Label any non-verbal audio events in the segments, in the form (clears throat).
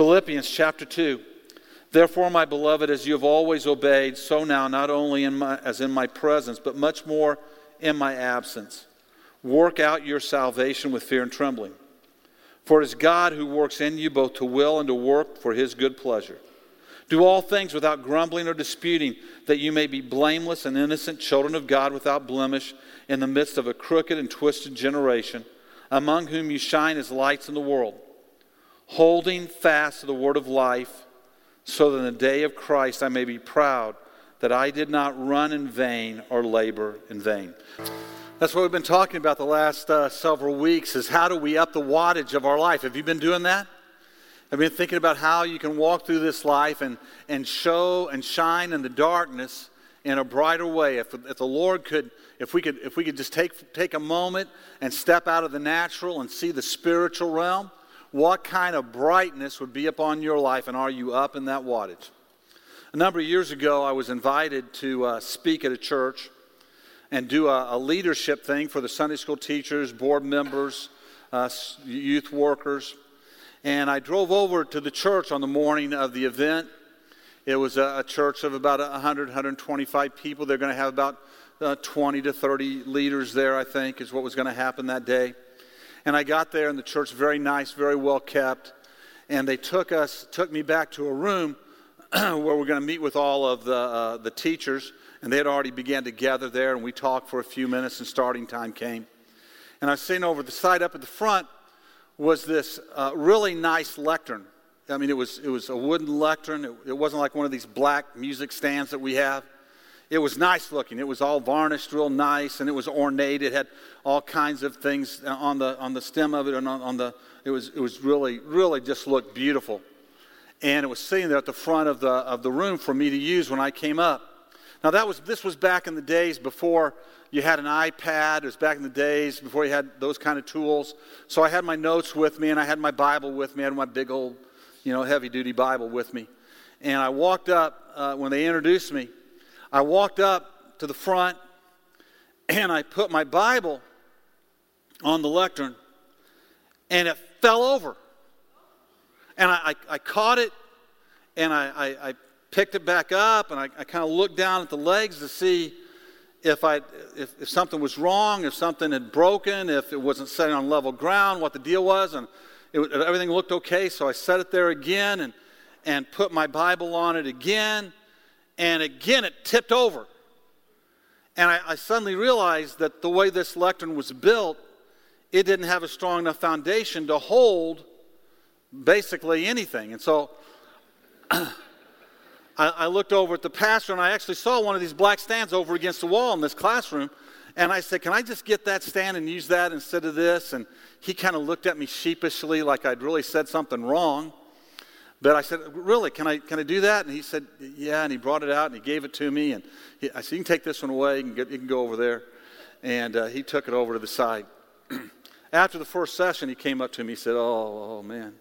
Philippians chapter 2. Therefore, my beloved, as you have always obeyed, so now, not only in my, as in my presence, but much more in my absence, work out your salvation with fear and trembling. For it is God who works in you both to will and to work for his good pleasure. Do all things without grumbling or disputing, that you may be blameless and innocent children of God without blemish in the midst of a crooked and twisted generation, among whom you shine as lights in the world, holding fast to the word of life so that in the day of Christ I may be proud that I did not run in vain or labor in vain. That's what we've been talking about the last uh, several weeks is how do we up the wattage of our life? Have you been doing that? Have you been thinking about how you can walk through this life and, and show and shine in the darkness in a brighter way? If, if the Lord could, if we could, if we could just take, take a moment and step out of the natural and see the spiritual realm, what kind of brightness would be upon your life, and are you up in that wattage? A number of years ago, I was invited to uh, speak at a church and do a, a, leadership thing for the Sunday school teachers, board members, uh, youth workers. And I drove over to the church on the morning of the event. It was a, a church of about 100, 125 people. They're going to have about uh, 20 to 30 leaders there, I think, is what was going to happen that day. And I got there, and the church very nice, very well kept. And they took us, took me back to a room (clears throat) where we're going to meet with all of the, uh, the teachers. And they had already began to gather there, and we talked for a few minutes, and starting time came. And I was sitting over the side up at the front was this uh, really nice lectern. I mean, it was, it was a wooden lectern. It, it wasn't like one of these black music stands that we have it was nice looking. It was all varnished real nice and it was ornate. It had all kinds of things on the, on the stem of it and on, on the, it was, it was really, really just looked beautiful. And it was sitting there at the front of the, of the room for me to use when I came up. Now that was, this was back in the days before you had an iPad. It was back in the days before you had those kind of tools. So I had my notes with me and I had my Bible with me. I had my big old, you know, heavy duty Bible with me. And I walked up uh, when they introduced me I walked up to the front and I put my Bible on the lectern and it fell over. And I, I, I caught it and I, I, picked it back up and I, kind of looked down at the legs to see if, I, if, if something was wrong, if something had broken, if it wasn't sitting on level ground, what the deal was. And it, everything looked okay, so I set it there again and, and put my Bible on it again and again it tipped over. And I, I, suddenly realized that the way this lectern was built, it didn't have a strong enough foundation to hold basically anything. And so (clears throat) I, I looked over at the pastor and I actually saw one of these black stands over against the wall in this classroom. And I said, Can I just get that stand and use that instead of this? And he kind of looked at me sheepishly like I'd really said something wrong. But I said, Really, can I, can I do that? And he said, Yeah. And he brought it out and he gave it to me. And he, I said, You can take this one away. You can, get, you can go over there. And uh, he took it over to the side. (clears throat) After the first session, he came up to me. He said, Oh, oh man,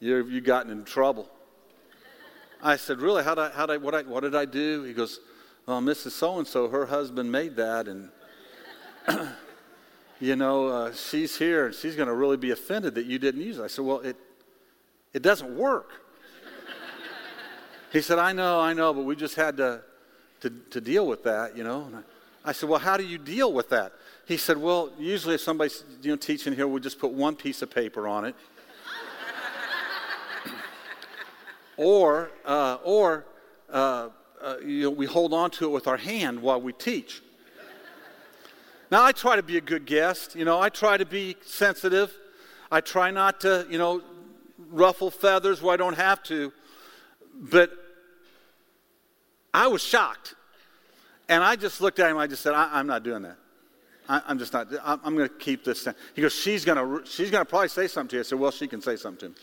you you gotten in trouble. I said, Really? How did I, how did I, what, I, what did I do? He goes, Well, Mrs. So and so, her husband made that. And, (clears throat) you know, uh, she's here and she's going to really be offended that you didn't use it. I said, Well, it, it doesn't work. he said, I know, I know, but we just had to, to, to deal with that, you know. I, I, said, Well, how do you deal with that? He said, Well, usually if somebody's you know, teaching here, we just put one piece of paper on it. (laughs) or uh, or uh, uh, you know, we hold on to it with our hand while we teach. Now, I try to be a good guest. You know, I try to be sensitive. I try not to, you know, ruffle feathers where I don't have to. But I was shocked. And I just looked at him. I just said, I, am not doing that. I, am just not. I'm, I'm going to keep this. Thing. He goes, she's going to she's going to probably say something to you. I said, well, she can say something to him.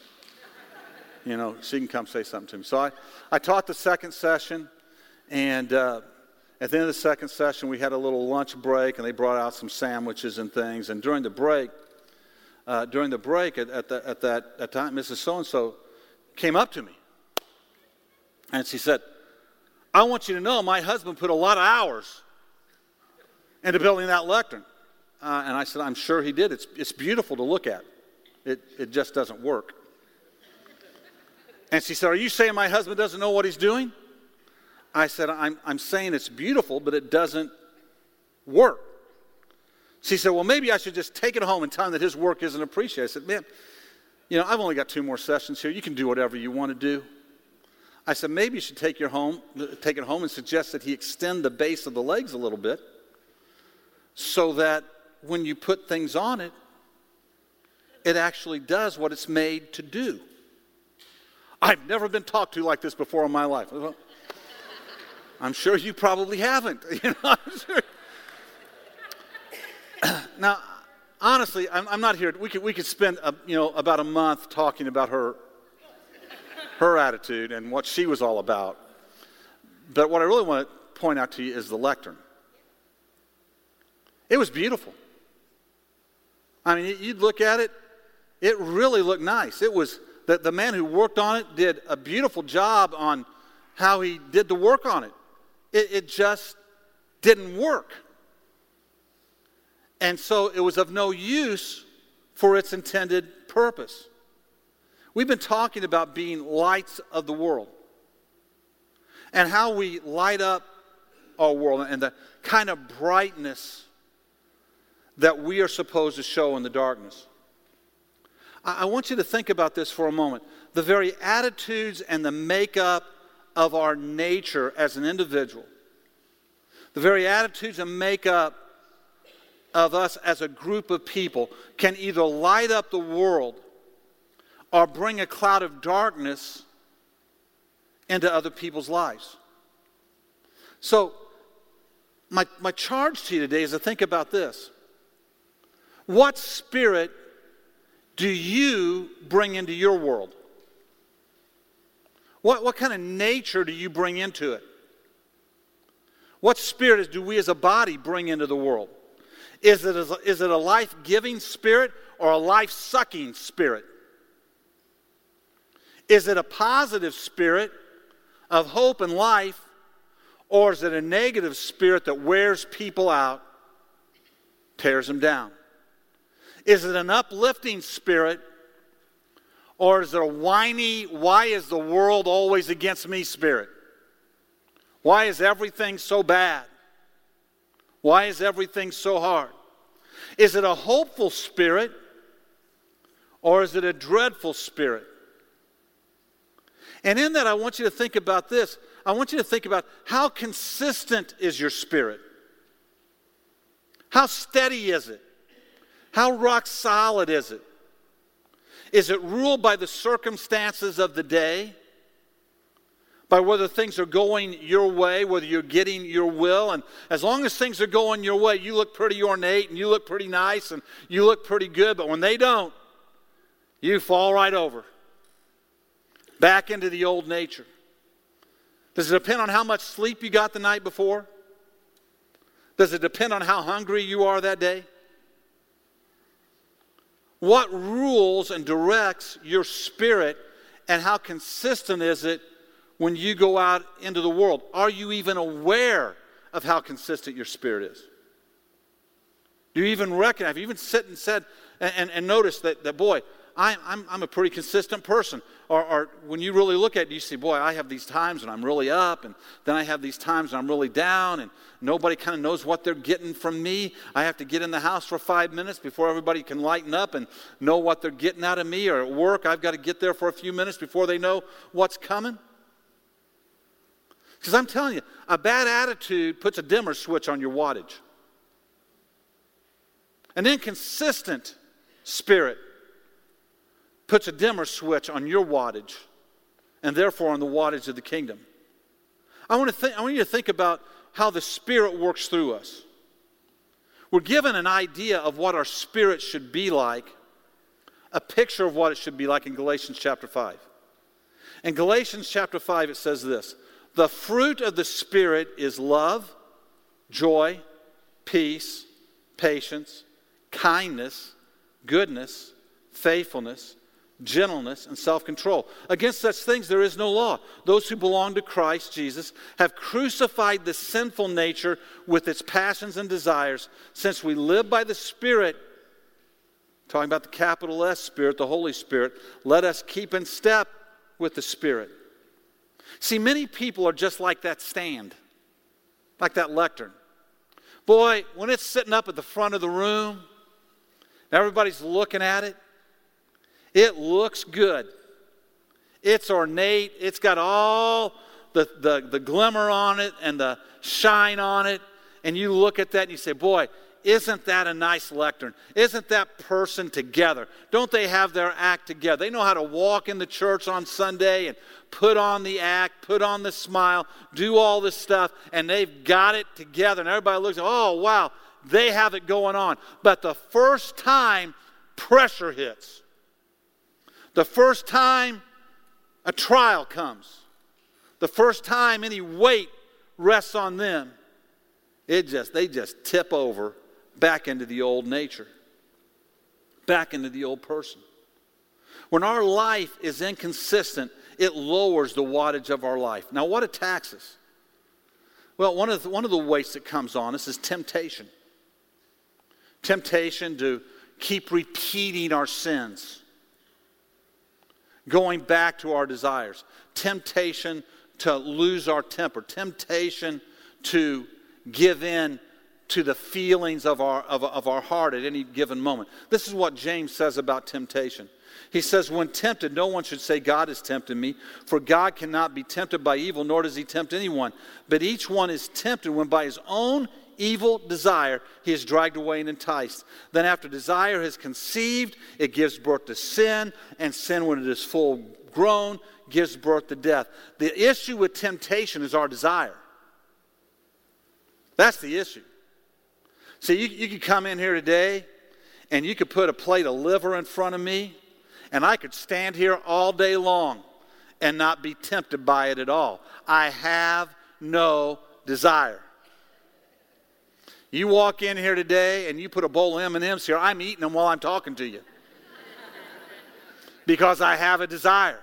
You know, she can come say something to him. So I, I taught the second session. And uh, at the end of the second session, we had a little lunch break. And they brought out some sandwiches and things. And during the break, uh, during the break at, at, the, at that at time, Mrs. So and so came up to me. And she said, I want you to know my husband put a lot of hours into building that lectern. Uh, and I said, I'm sure he did. It's, it's beautiful to look at. It, it just doesn't work. And she said, Are you saying my husband doesn't know what he's doing? I said, I'm, I'm saying it's beautiful, but it doesn't work. She said, Well, maybe I should just take it home and tell him that his work isn't appreciated. I said, Man, you know, I've only got two more sessions here. You can do whatever you want to do. I said, maybe you should take, your home, take it home and suggest that he extend the base of the legs a little bit so that when you put things on it, it actually does what it's made to do. I've never been talked to like this before in my life. (laughs) I'm sure you probably haven't. (laughs) You know, sure. Now, honestly, I'm, I'm, not here. We could, we could spend a, you know, about a month talking about her, her attitude and what she was all about. But what I really want to point out to you is the lectern. It was beautiful. I mean, you'd look at it, it really looked nice. It was the, the man who worked on it did a beautiful job on how he did the work on it. It, it just didn't work. And so it was of no use for its intended purpose. We've been talking about being lights of the world and how we light up our world and the kind of brightness that we are supposed to show in the darkness. I want you to think about this for a moment. The very attitudes and the makeup of our nature as an individual, the very attitudes and makeup of us as a group of people can either light up the world or bring a cloud of darkness into other people's lives. So, my, my charge to you today is to think about this. What spirit do you bring into your world? What, what kind of nature do you bring into it? What spirit do we as a body bring into the world? Is it a, is it a life giving spirit or a life sucking spirit? Is it a positive spirit of hope and life, or is it a negative spirit that wears people out, tears them down? Is it an uplifting spirit, or is it a whiny, why is the world always against me spirit? Why is everything so bad? Why is everything so hard? Is it a hopeful spirit or is it a dreadful spirit? And in that, I want you to think about this. I want you to think about how consistent is your spirit? How steady is it? How rock solid is it? Is it ruled by the circumstances of the day? By whether things are going your way, whether you're getting your will. And as long as things are going your way, you look pretty ornate and you look pretty nice and you look pretty good. But when they don't, you fall right over back into the old nature. Does it depend on how much sleep you got the night before? Does it depend on how hungry you are that day? What rules and directs your spirit, and how consistent is it when you go out into the world? Are you even aware of how consistent your spirit is? Do you even recognize? Have you even sit and said and, and, and noticed that, that boy, I, I'm, I'm a pretty consistent person? Or, or, when you really look at it, you see, boy, I have these times when I'm really up, and then I have these times when I'm really down, and nobody kind of knows what they're getting from me. I have to get in the house for five minutes before everybody can lighten up and know what they're getting out of me. Or at work, I've got to get there for a few minutes before they know what's coming. Because I'm telling you, a bad attitude puts a dimmer switch on your wattage. An inconsistent spirit puts a dimmer switch on your wattage and therefore on the wattage of the kingdom. I want, to I want you to think about how the Spirit works through us. We're given an idea of what our spirit should be like, a picture of what it should be like in Galatians chapter 5. In Galatians chapter 5, it says this the fruit of the Spirit is love, joy, peace, patience, kindness, goodness, faithfulness, gentleness, and self control. Against such things there is no law. Those who belong to Christ Jesus have crucified the sinful nature with its passions and desires. Since we live by the Spirit, talking about the capital S Spirit, the Holy Spirit, let us keep in step with the Spirit. See, many people are just like that stand, like that lectern. Boy, when it's sitting up at the front of the room, everybody's looking at it, it looks good. It's ornate, it's got all the, the, the glimmer on it and the shine on it. And you look at that and you say, Boy, isn't that a nice lectern? Isn't that person together? Don't they have their act together? They know how to walk in the church on Sunday and put on the act, put on the smile, do all this stuff, and they've got it together. And everybody looks, oh, wow, they have it going on. But the first time pressure hits, the first time a trial comes, the first time any weight rests on them, it just they just tip over back into the old nature, back into the old person. When our life is inconsistent, it lowers the wattage of our life. Now, what attacks us? Well, one of the, one of the weights that comes on us is temptation. Temptation to keep repeating our sins, going back to our desires. Temptation to lose our temper. Temptation to give in to the feelings of our, of, of our heart at any given moment. This is what James says about temptation. He says, When tempted, no one should say, God has tempted me, for God cannot be tempted by evil, nor does he tempt anyone. But each one is tempted when by his own evil desire he is dragged away and enticed. Then, after desire has conceived, it gives birth to sin, and sin, when it is full grown, gives birth to death. The issue with temptation is our desire. That's the issue. See, you, you could come in here today and you could put a plate of liver in front of me, and I could stand here all day long and not be tempted by it at all. I have no desire. You walk in here today and you put a bowl of M&Ms here, I'm eating them while I'm talking to you. (laughs) because I have a desire.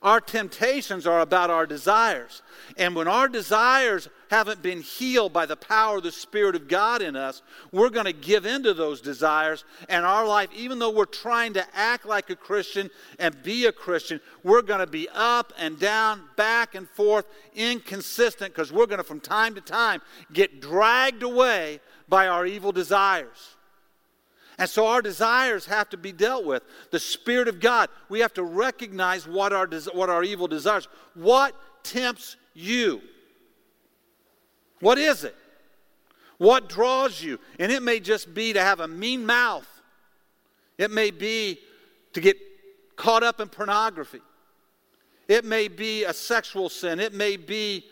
Our temptations are about our desires. And when our desires haven't been healed by the power of the Spirit of God in us, we're going to give into those desires. And our life, even though we're trying to act like a Christian and be a Christian, we're going to be up and down, back and forth, inconsistent, because we're going to, from time to time, get dragged away by our evil desires. And so our desires have to be dealt with. The Spirit of God, we have to recognize what our, what our evil desires. What tempts you? What is it? What draws you? And it may just be to have a mean mouth. It may be to get caught up in pornography. It may be a sexual sin. It may be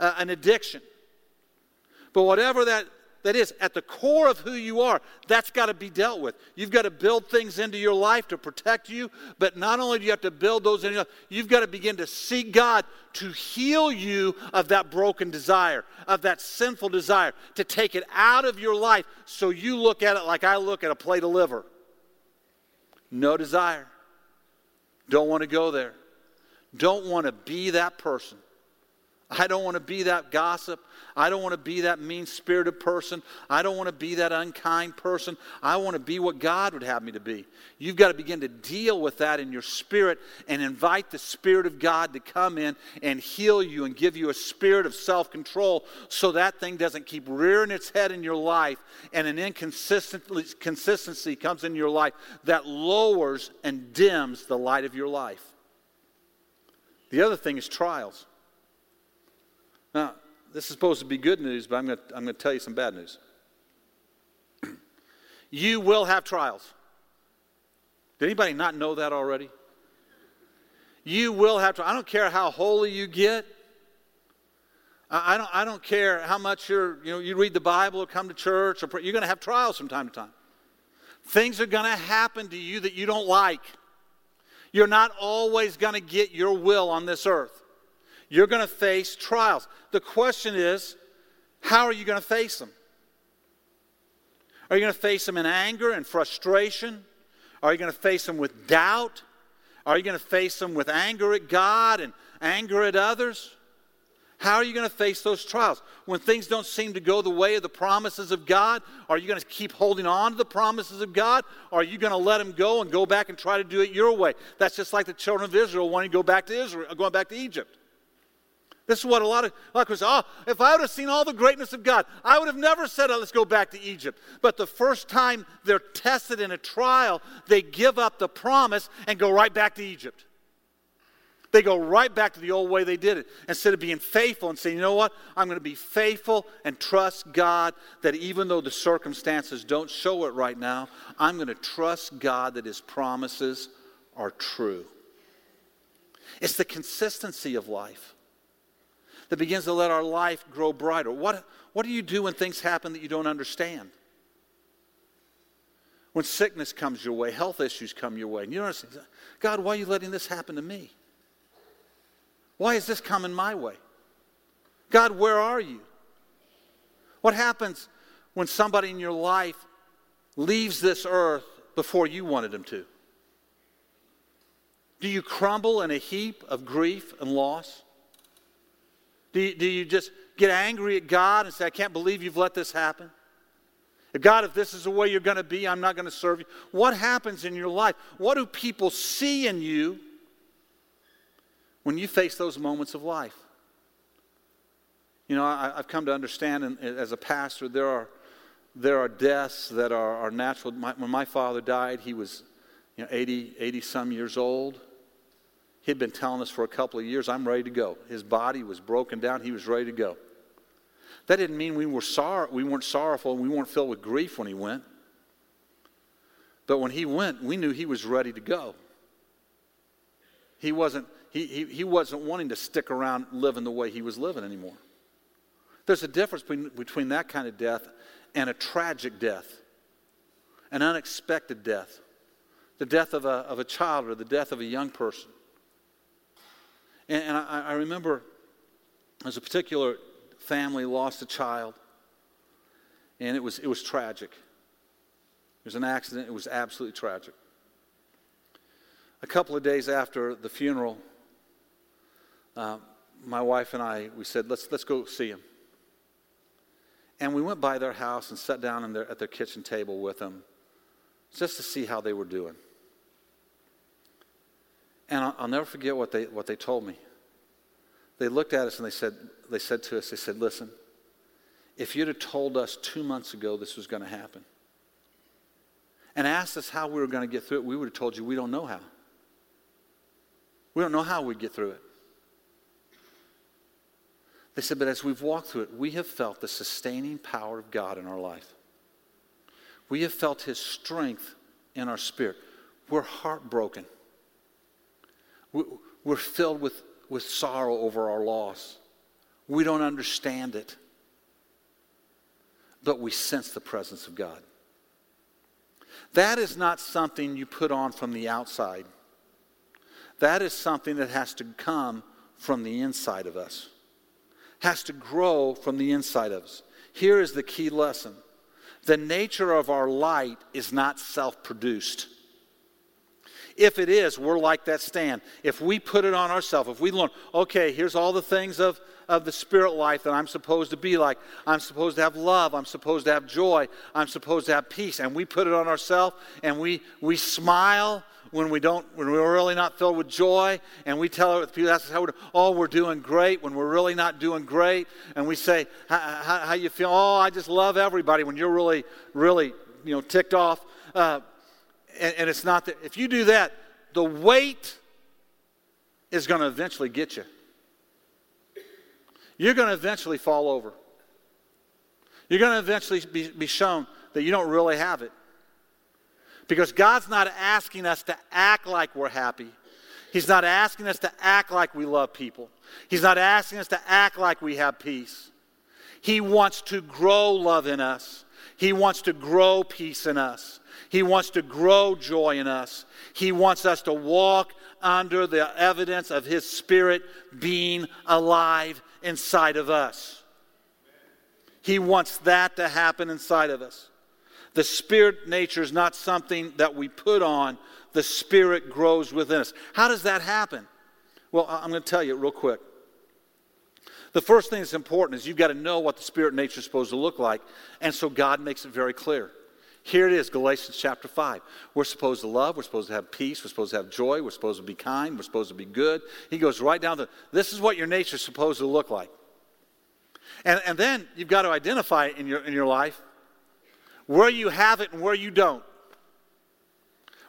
uh, an addiction. But whatever that that is at the core of who you are, that's got to be dealt with. You've got to build things into your life to protect you, but not only do you have to build those in you've got to begin to seek God to heal you of that broken desire, of that sinful desire, to take it out of your life so you look at it like I look at a plate of liver. No desire. Don't want to go there. Don't want to be that person. I don't want to be that gossip. I don't want to be that mean spirited person. I don't want to be that unkind person. I want to be what God would have me to be. You've got to begin to deal with that in your spirit and invite the Spirit of God to come in and heal you and give you a spirit of self control so that thing doesn't keep rearing its head in your life and an inconsistency comes in your life that lowers and dims the light of your life. The other thing is trials. Now, this is supposed to be good news, but I'm going to, I'm going to tell you some bad news. (clears throat) you will have trials. Did anybody not know that already? You will have to. I don't care how holy you get. I, I don't, I don't care how much you're, you know, you read the Bible or come to church or pray. You're going to have trials from time to time. Things are going to happen to you that you don't like. You're not always going to get your will on this earth. You're going to face trials. The question is, how are you going to face them? Are you going to face them in anger and frustration? Are you going to face them with doubt? Are you going to face them with anger at God and anger at others? How are you going to face those trials? When things don't seem to go the way of the promises of God, are you going to keep holding on to the promises of God? Are you going to let them go and go back and try to do it your way? That's just like the children of Israel wanting to go back to Israel, going back to Egypt. This is what a lot of, a lot of say, oh, ah, if I would have seen all the greatness of God, I would have never said, oh, let's go back to Egypt. But the first time they're tested in a trial, they give up the promise and go right back to Egypt. They go right back to the old way they did it. Instead of being faithful and saying, you know what, I'm going to be faithful and trust God that even though the circumstances don't show it right now, I'm going to trust God that His promises are true. It's the consistency of life that begins to let our life grow brighter. What, what do you do when things happen that you don't understand? When sickness comes your way, health issues come your way, and you don't understand, God, why are you letting this happen to me? Why is this coming my way? God, where are you? What happens when somebody in your life leaves this earth before you wanted them to? Do you crumble in a heap of grief and loss? Do you, do you just get angry at God and say, I can't believe you've let this happen? God, if this is the way you're going to be, I'm not going to serve you. What happens in your life? What do people see in you when you face those moments of life. You know, I, have come to understand and, as a pastor, there are, there are deaths that are, are natural. My, when my father died, he was you know, 80, 80 some years old. He'd been telling us for a couple of years, I'm ready to go. His body was broken down, he was ready to go. That didn't mean we, were sor- we weren't sorrowful and we weren't filled with grief when he went. But when he went, we knew he was ready to go. He wasn't, he, he, he wasn't wanting to stick around living the way he was living anymore. There's a difference between, between that kind of death and a tragic death, an unexpected death, the death of a, of a child or the death of a young person. And, and I, I remember as a particular family lost a child, and it was, it was tragic. It was an accident, it was absolutely tragic. A couple of days after the funeral, uh, my wife and I, we said, let's, let's go see him. And we went by their house and sat down their, at their kitchen table with them just to see how they were doing. And I'll, I'll never forget what they, what they told me. They looked at us and they said, they said to us, they said, listen, if you'd have told us two months ago this was going to happen and asked us how we were going to get through it, we would have told you we don't know how. We don't know how we'd get through it. They said, but as we've walked through it, we have felt the sustaining power of God in our life. We have felt His strength in our spirit. We're heartbroken. We're filled with, with sorrow over our loss. We don't understand it. But we sense the presence of God. That is not something you put on from the outside. That is something that has to come from the inside of us has to grow from the inside of us. Here is the key lesson the nature of our light is not self produced. If it is, we're like that stand. If we put it on ourselves, if we learn, okay, here's all the things of, of the spirit life that I'm supposed to be like. I'm supposed to have love. I'm supposed to have joy. I'm supposed to have peace. And we put it on ourselves and we, we smile when we don't, when we're really not filled with joy, and we tell people that's how we're, oh, we're doing great when we're really not doing great, and we say, how you feel? Oh, I just love everybody when you're really, really, you know, ticked off. Uh, and, and it's not that, if you do that, the weight is going to eventually get you. You're going to eventually fall over. You're going to eventually be, be shown that you don't really have it. Because God's not asking us to act like we're happy. He's not asking us to act like we love people. He's not asking us to act like we have peace. He wants to grow love in us. He wants to grow peace in us. He wants to grow joy in us. He wants us to walk under the evidence of His Spirit being alive inside of us. He wants that to happen inside of us. The spirit nature is not something that we put on, the spirit grows within us. How does that happen? Well, I'm going to tell you real quick. The first thing that's important is you've got to know what the spirit nature is supposed to look like. And so God makes it very clear. Here it is, Galatians chapter 5. We're supposed to love, we're supposed to have peace, we're supposed to have joy, we're supposed to be kind, we're supposed to be good. He goes right down to this is what your nature is supposed to look like. And, and then you've got to identify in your, in your life where you have it and where you don't,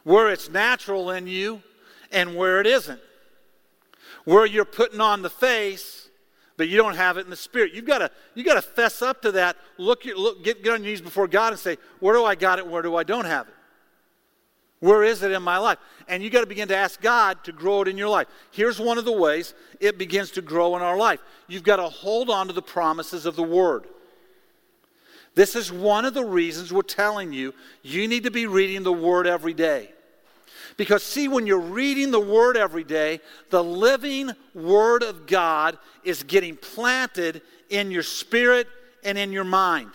where it's natural in you and where it isn't, where you're putting on the face but you don't have it in the spirit. You've got to you got to fess up to that. Look, look get, get on your knees before God and say, where do I got it? Where do I don't have it? Where is it in my life? And you got to begin to ask God to grow it in your life. Here's one of the ways it begins to grow in our life. You've got to hold on to the promises of the Word. This is one of the reasons we're telling you you need to be reading the Word every day. Because, see, when you're reading the Word every day, the living Word of God is getting planted in your spirit and in your mind.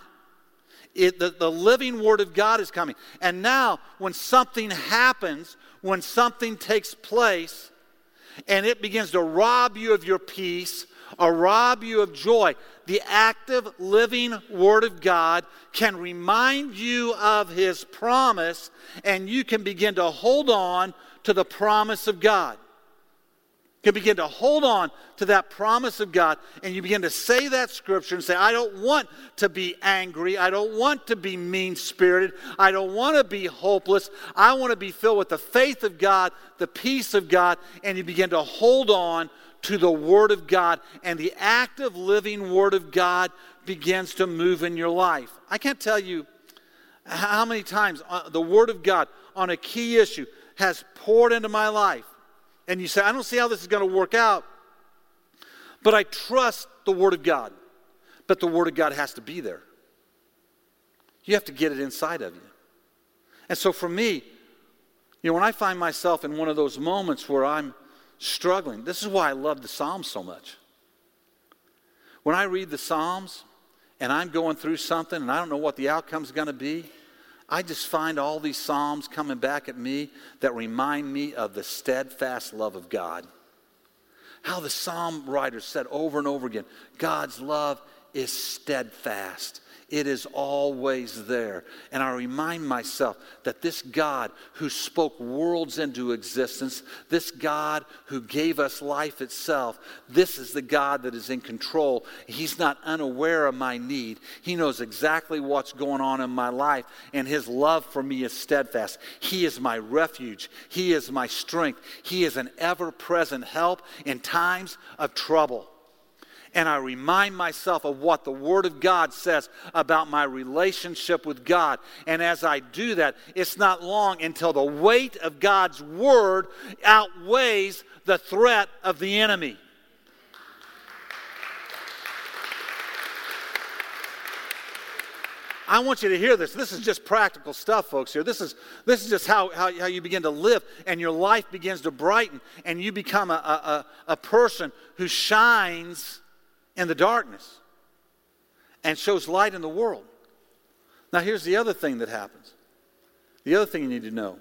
It, the, the living Word of God is coming. And now, when something happens, when something takes place, and it begins to rob you of your peace or rob you of joy, the active, living Word of God can remind you of His promise, and you can begin to hold on to the promise of God. You can begin to hold on to that promise of God, and you begin to say that scripture and say, I don't want to be angry. I don't want to be mean spirited. I don't want to be hopeless. I want to be filled with the faith of God, the peace of God, and you begin to hold on to the Word of God, and the active, living Word of God begins to move in your life. I can't tell you how many times uh, the Word of God on a key issue has poured into my life. And you say, I don't see how this is going to work out, but I trust the Word of God. But the Word of God has to be there. You have to get it inside of you. And so for me, you know, when I find myself in one of those moments where I'm struggling. This is why I love the Psalms so much. When I read the Psalms and I'm going through something and I don't know what the outcome's going to be, I just find all these Psalms coming back at me that remind me of the steadfast love of God. How the Psalm writers said over and over again God's love is steadfast. It is always there. And I remind myself that this God who spoke worlds into existence, this God who gave us life itself, this is the God that is in control. He's not unaware of my need. He knows exactly what's going on in my life, and His love for me is steadfast. He is my refuge, He is my strength, He is an ever present help in times of trouble and I remind myself of what the Word of God says about my relationship with God. And as I do that, it's not long until the weight of God's Word outweighs the threat of the enemy. I want you to hear this. This is just practical stuff, folks, here. This is, this is just how, how, how you begin to live, and your life begins to brighten, and you become a, a, a person who shines in the darkness and shows light in the world. Now, here's the other thing that happens. The other thing you need to know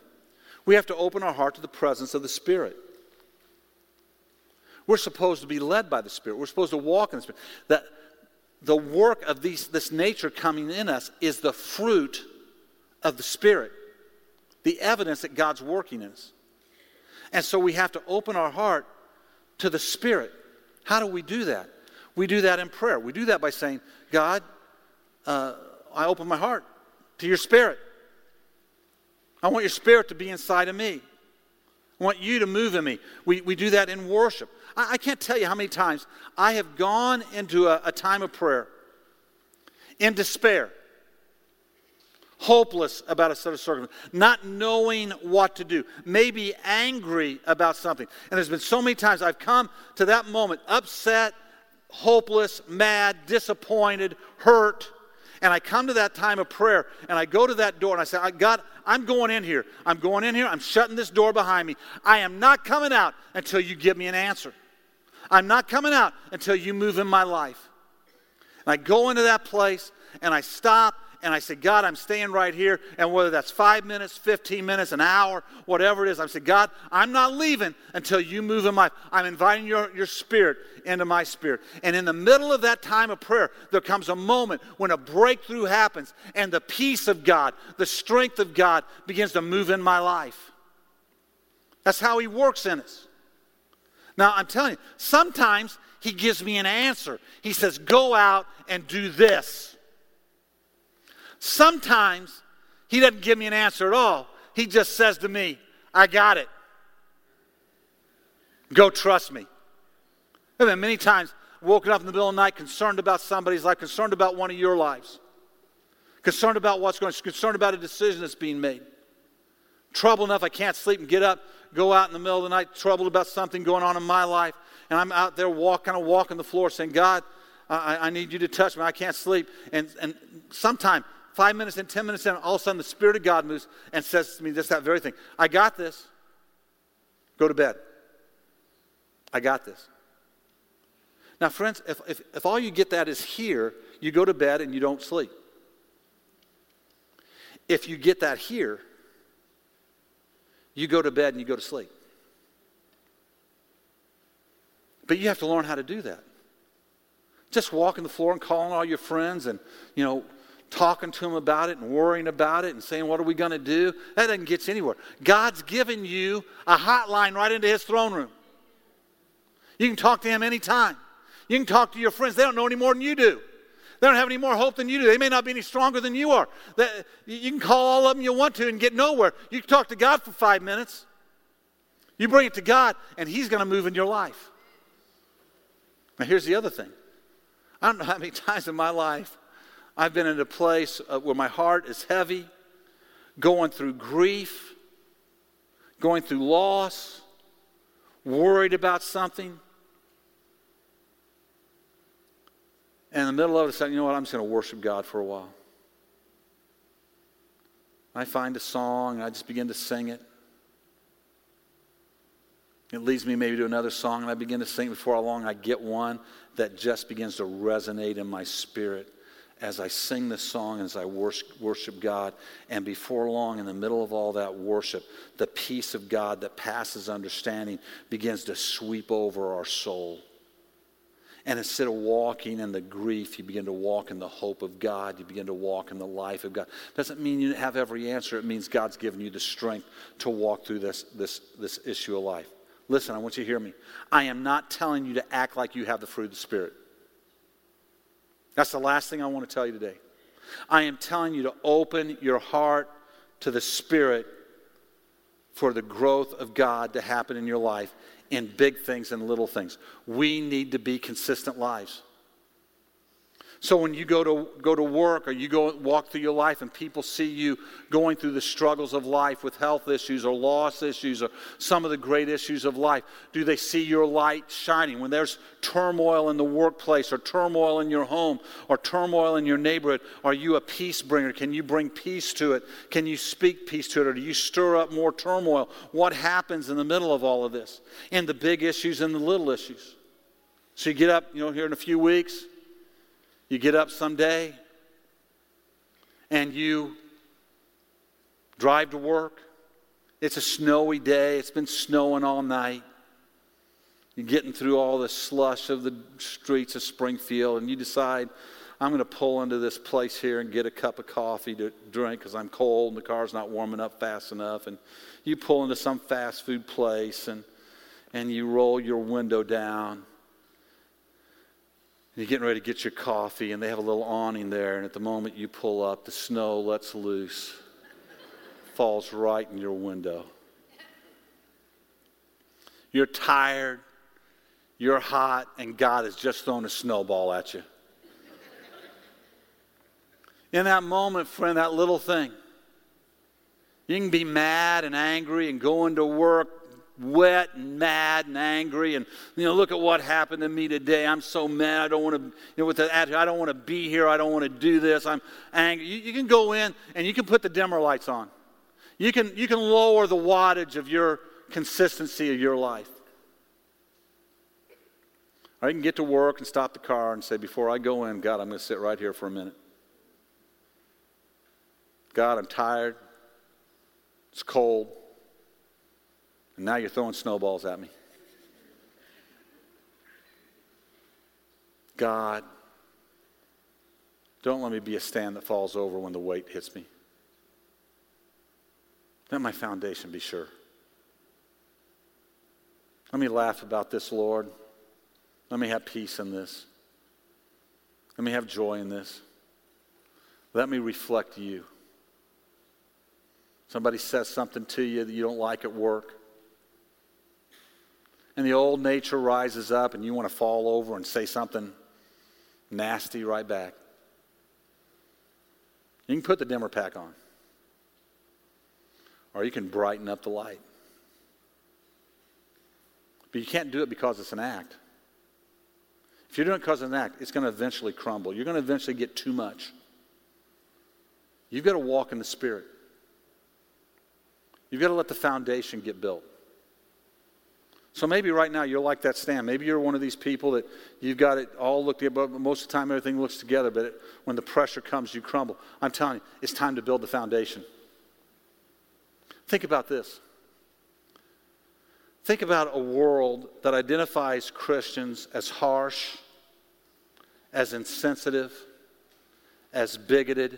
we have to open our heart to the presence of the Spirit. We're supposed to be led by the Spirit. We're supposed to walk in the Spirit. That the work of these, this nature coming in us is the fruit of the Spirit, the evidence that God's working in us. And so we have to open our heart to the Spirit. How do we do that? We do that in prayer. We do that by saying, God, uh, I open my heart to your spirit. I want your spirit to be inside of me. I want you to move in me. We, we do that in worship. I, I can't tell you how many times I have gone into a, a time of prayer in despair, hopeless about a set of circumstances, not knowing what to do, maybe angry about something. And there's been so many times I've come to that moment upset hopeless, mad, disappointed, hurt. And I come to that time of prayer and I go to that door and I say, I God, I'm going in here. I'm going in here. I'm shutting this door behind me. I am not coming out until you give me an answer. I'm not coming out until you move in my life. And I go into that place and I stop and I say, God, I'm staying right here. And whether that's five minutes, 15 minutes, an hour, whatever it is, I say, God, I'm not leaving until you move in my I'm inviting your, your spirit into my spirit. And in the middle of that time of prayer, there comes a moment when a breakthrough happens and the peace of God, the strength of God begins to move in my life. That's how He works in us. Now, I'm telling you, sometimes He gives me an answer. He says, Go out and do this. Sometimes He doesn't give me an answer at all. He just says to me, I got it. Go trust me. Have been many times woken up in the middle of the night concerned about somebody's life, concerned about one of your lives, concerned about what's going on, concerned about a decision that's being made. Trouble enough I can't sleep and get up, go out in the middle of the night, troubled about something going on in my life, and I'm out there walk, kind of walking the floor saying, God, I, I need you to touch me. I can't sleep. And, and sometime, five minutes and ten minutes in, all of a sudden the Spirit of God moves and says to me just that very thing. I got this. Go to bed. I got this. Now, friends, if, if, if all you get that is here, you go to bed and you don't sleep. If you get that here, you go to bed and you go to sleep. But you have to learn how to do that. Just walking the floor and calling all your friends and, you know, talking to them about it and worrying about it and saying, What are we going to do? That doesn't get you anywhere. God's given you a hotline right into His throne room. You can talk to Him anytime. You can talk to your friends. They don't know any more than you do. They don't have any more hope than you do. They may not be any stronger than you are. You can call all of them you want to and get nowhere. You can talk to God for five minutes. You bring it to God, and He's going to move in your life. Now, here's the other thing I don't know how many (laughs) times in my life I've been in a place uh, where my heart is heavy, going through grief, going through loss, worried about something. And in the middle of it, I said, you know what, I'm just going to worship God for a while. I find a song, and I just begin to sing it. It leads me maybe to another song, and I begin to sing before long. I get one that just begins to resonate in my spirit as I sing this song, as I worship God. And before long, in the middle of all that worship, the peace of God that passes understanding begins to sweep over our soul. And instead of walking in the grief, you begin to walk in the hope of God. You begin to walk in the life of God. Doesn't mean you have every answer. It means God's given you the strength to walk through this, this, this issue of life. Listen, I want you to hear me. I am not telling you to act like you have the fruit of the Spirit. That's the last thing I want to tell you today. I am telling you to open your heart to the Spirit for the growth of God to happen in your life in big things and little things. We need to be consistent lives. So when you go to go to work or you go walk through your life and people see you going through the struggles of life with health issues or loss issues or some of the great issues of life, do they see your light shining? When there's turmoil in the workplace or turmoil in your home or turmoil in your neighborhood, are you a peace bringer? Can you bring peace to it? Can you speak peace to it or do you stir up more turmoil? What happens in the middle of all of this? And the big issues and the little issues. So you get up, you know, here in a few weeks, you get up someday and you drive to work. It's a snowy day, it's been snowing all night. You're getting through all the slush of the streets of Springfield, and you decide, I'm going to pull into this place here and get a cup of coffee to drink because I'm cold and the car's not warming up fast enough. And you pull into some fast food place and, and you roll your window down you're getting ready to get your coffee, and they have a little awning there, and at the moment you pull up, the snow lets loose, falls right in your window. You're tired, you're hot, and God has just thrown a snowball at you. In that moment, friend, that little thing, you can be mad and angry and go into work wet and mad and angry. And you know look at what happened to me today. I'm so mad. I don't want to you know with the attitude i don't want to be here. I don't want to do this. I'm angry. You, you, can go in and you can put the dimmer lights on. You can you can lower the wattage of your consistency of your life. Or you can get to work and stop the car and say before i go in god i'm going to sit right here for a minute. God, I'm tired. It's cold. And now you're throwing snowballs at me. God, don't let me be a stand that falls over when the weight hits me. Let my foundation be sure. Let me laugh about this, Lord. Let me have peace in this. Let me have joy in this. Let me reflect you. Somebody says something to you that you don't like at work. And the old nature rises up, and you want to fall over and say something nasty right back. You can put the dimmer pack on, or you can brighten up the light. But you can't do it because it's an act. If you're doing it because of an act, it's going to eventually crumble. You're going to eventually get too much. You've got to walk in the Spirit. You've got to let the foundation get built. So maybe right now you're like that stand. Maybe you're one of these people that you've got it all looked at, but most of the time everything looks together, but it, when the pressure comes, you crumble. I'm telling you, it's time to build the foundation. Think about this. Think about a world that identifies Christians as harsh, as insensitive, as bigoted,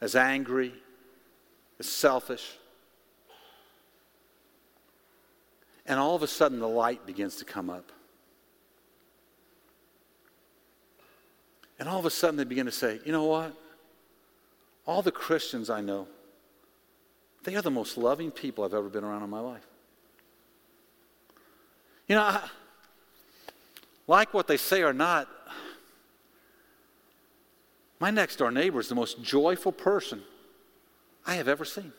as angry, as selfish. And all of a sudden, the light begins to come up. And all of a sudden, they begin to say, you know what? All the Christians I know, they are the most loving people I've ever been around in my life. You know, I, like what they say or not, my next door neighbor is the most joyful person I have ever seen.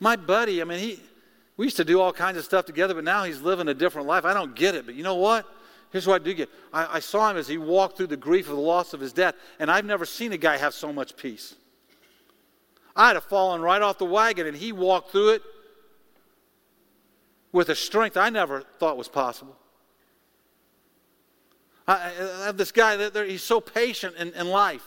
My buddy, I mean, he, we used to do all kinds of stuff together, but now he's living a different life. I don't get it, but you know what? Here's what I do get. I, I saw him as he walked through the grief of the loss of his dad, and I've never seen a guy have so much peace. I'd have fallen right off the wagon, and he walked through it with a strength I never thought was possible. I, I have this guy he's so patient in, in life.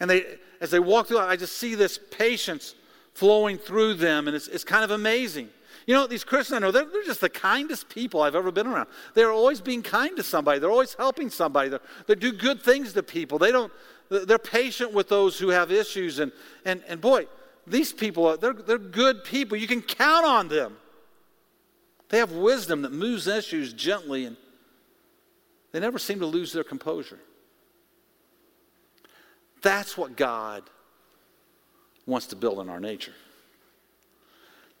And they, as they walk through, I just see this patience flowing through them, and it's, it's kind of amazing. You know, these Christians I know, they're, they're just the kindest people I've ever been around. They're always being kind to somebody, they're always helping somebody, they're, they do good things to people. They don't, they're patient with those who have issues. And, and, and boy, these people, they're, they're good people. You can count on them. They have wisdom that moves issues gently, and they never seem to lose their composure. That's what God wants to build in our nature.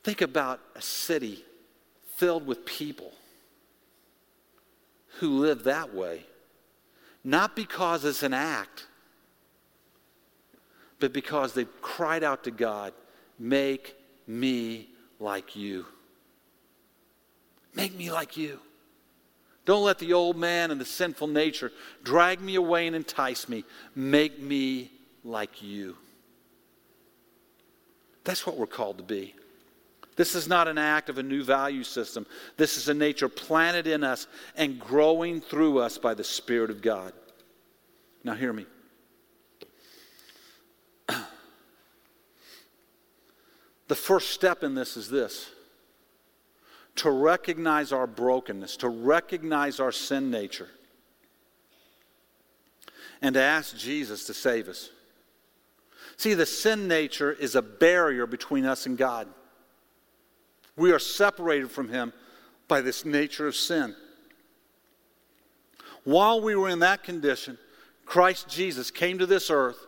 Think about a city filled with people who live that way, not because it's an act, but because they've cried out to God, Make me like you. Make me like you. Don't let the old man and the sinful nature drag me away and entice me. Make me like you. That's what we're called to be. This is not an act of a new value system. This is a nature planted in us and growing through us by the Spirit of God. Now, hear me. (clears throat) The first step in this is this to recognize our brokenness, to recognize our sin nature, and to ask Jesus to save us. See, the sin nature is a barrier between us and God. We are separated from Him by this nature of sin. While we were in that condition, Christ Jesus came to this earth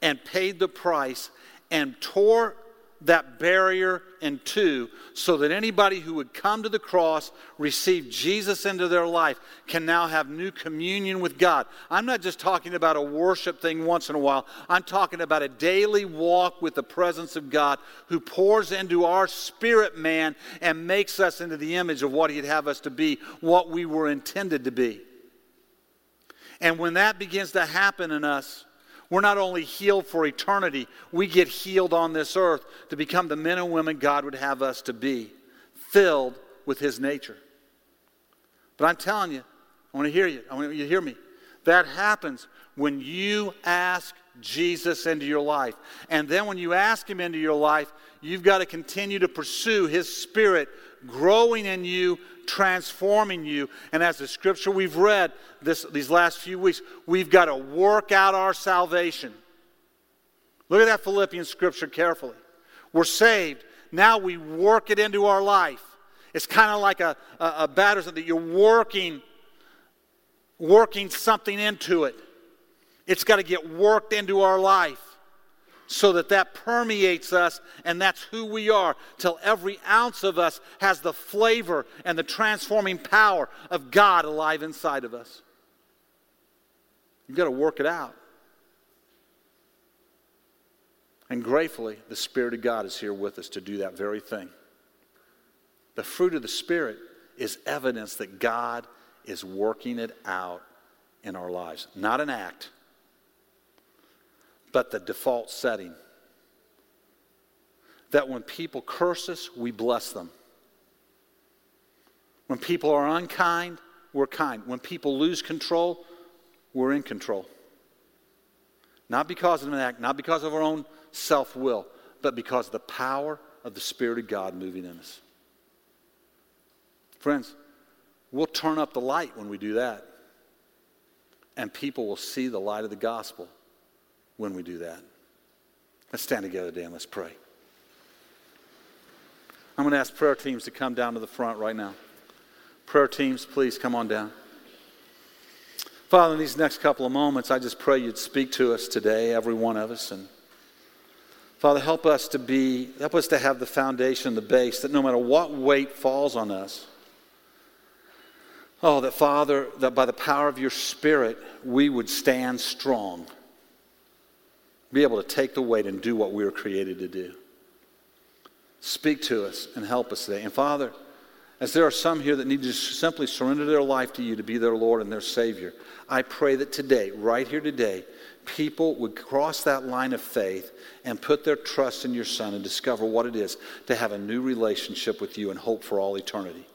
and paid the price and tore that barrier in two so that anybody who would come to the cross, receive Jesus into their life, can now have new communion with God. I'm not just talking about a worship thing once in a while, I'm talking about a daily walk with the presence of God who pours into our spirit man and makes us into the image of what He'd have us to be, what we were intended to be. And when that begins to happen in us, we're not only healed for eternity, we get healed on this earth to become the men and women God would have us to be, filled with His nature. But I'm telling you, I want to hear you. I want you to hear me. That happens when you ask Jesus into your life. And then when you ask Him into your life, you've got to continue to pursue His Spirit growing in you, transforming you. And as the scripture we've read this, these last few weeks, we've got to work out our salvation. Look at that Philippians scripture carefully. We're saved. Now we work it into our life. It's kind of like a, a, a batter that you're working, working something into it. It's got to get worked into our life so that that permeates us and that's who we are till every ounce of us has the flavor and the transforming power of God alive inside of us. You've got to work it out. And gratefully, the Spirit of God is here with us to do that very thing. The fruit of the Spirit is evidence that God is working it out in our lives, not an act, but the default setting. That when people curse us, we bless them. When people are unkind, we're kind. When people lose control, we're in control. Not because of an act, not because of our own self will, but because of the power of the Spirit of God moving in us. Friends, we'll turn up the light when we do that, and people will see the light of the gospel when we do that. Let's stand together, Dan. Let's pray. I'm going to ask prayer teams to come down to the front right now. Prayer teams, please come on down. Father, in these next couple of moments, I just pray you'd speak to us today, every one of us. And Father, help us to be, help us to have the foundation, the base, that no matter what weight falls on us, oh, that Father, that by the power of your Spirit, we would stand strong, be able to take the weight and do what we were created to do. Speak to us and help us today. And Father, as there are some here that need to simply surrender their life to you to be their Lord and their Savior, I pray that today, right here today, people would cross that line of faith and put their trust in your Son and discover what it is to have a new relationship with you and hope for all eternity.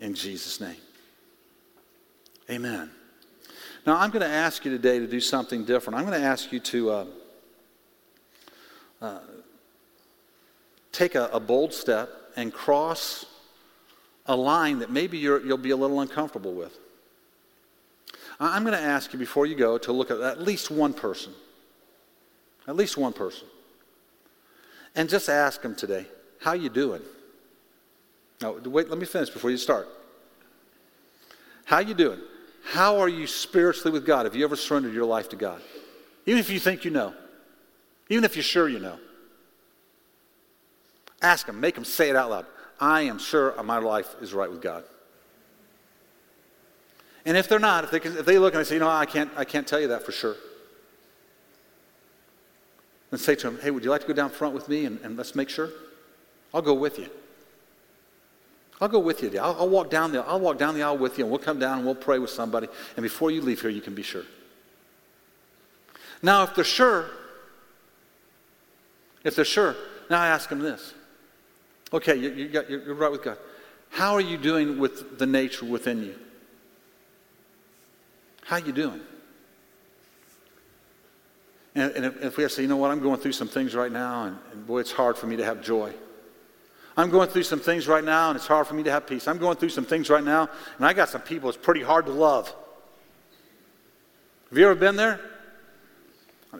In Jesus' name. Amen. Now, I'm going to ask you today to do something different. I'm going to ask you to uh, uh, take a, a bold step and cross a line that maybe you will be a little uncomfortable with. I'm going to ask you before you go to look at at least one person. At least one person. And just ask them today, how you doing? Now, wait, let me finish before you start. How you doing? How are you spiritually with God? Have you ever surrendered your life to God? Even if you think you know. Even if you're sure you know. Ask them, make them say it out loud. I am sure my life is right with God. And if they're not, if they, if they look and they say, you know, I can't, I can't tell you that for sure. Then say to them, hey, would you like to go down front with me and, and let's make sure? I'll go with you. I'll go with you. I'll, I'll, walk down the, I'll walk down the aisle with you and we'll come down and we'll pray with somebody. And before you leave here, you can be sure. Now, if they're sure, if they're sure, now I ask them this. Okay, you, you got, you're right with God. How are you doing with the nature within you? How you doing? And, and if, if, we say, you know what, I'm going through some things right now, and, and boy, it's hard for me to have joy. I'm going through some things right now, and it's hard for me to have peace. I'm going through some things right now, and I got some people it's pretty hard to love. Have you ever been there?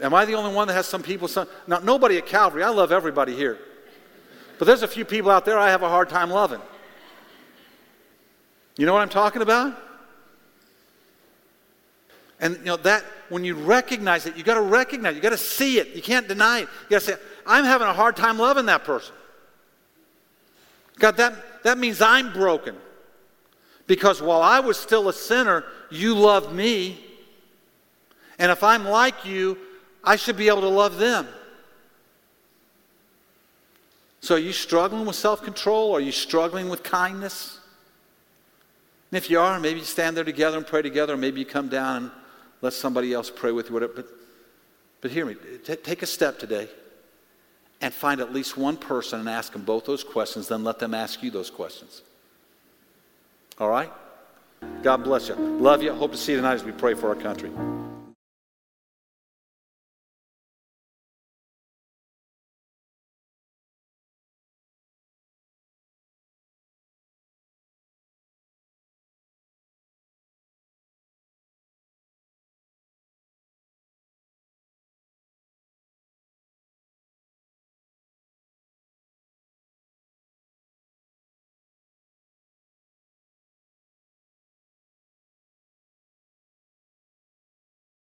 Am I the only one that has some people? Some, now, nobody at Calvary. I love everybody here. But there's a few people out there I have a hard time loving. You know what I'm talking about? And you know that when you recognize it, you got to recognize, it. you got to see it. You can't deny it. You got to say, I'm having a hard time loving that person. God, that, that means I'm broken. Because while I was still a sinner, you loved me. And if I'm like you, I should be able to love them. So are you struggling with self control? Are you struggling with kindness? And if you are, maybe you stand there together and pray together, or maybe you come down and let somebody else pray with you. But, but hear me. T- take a step today and find at least one person and ask them both those questions, then let them ask you those questions. All right? God bless you. Love you. Hope to see you tonight as we pray for our country.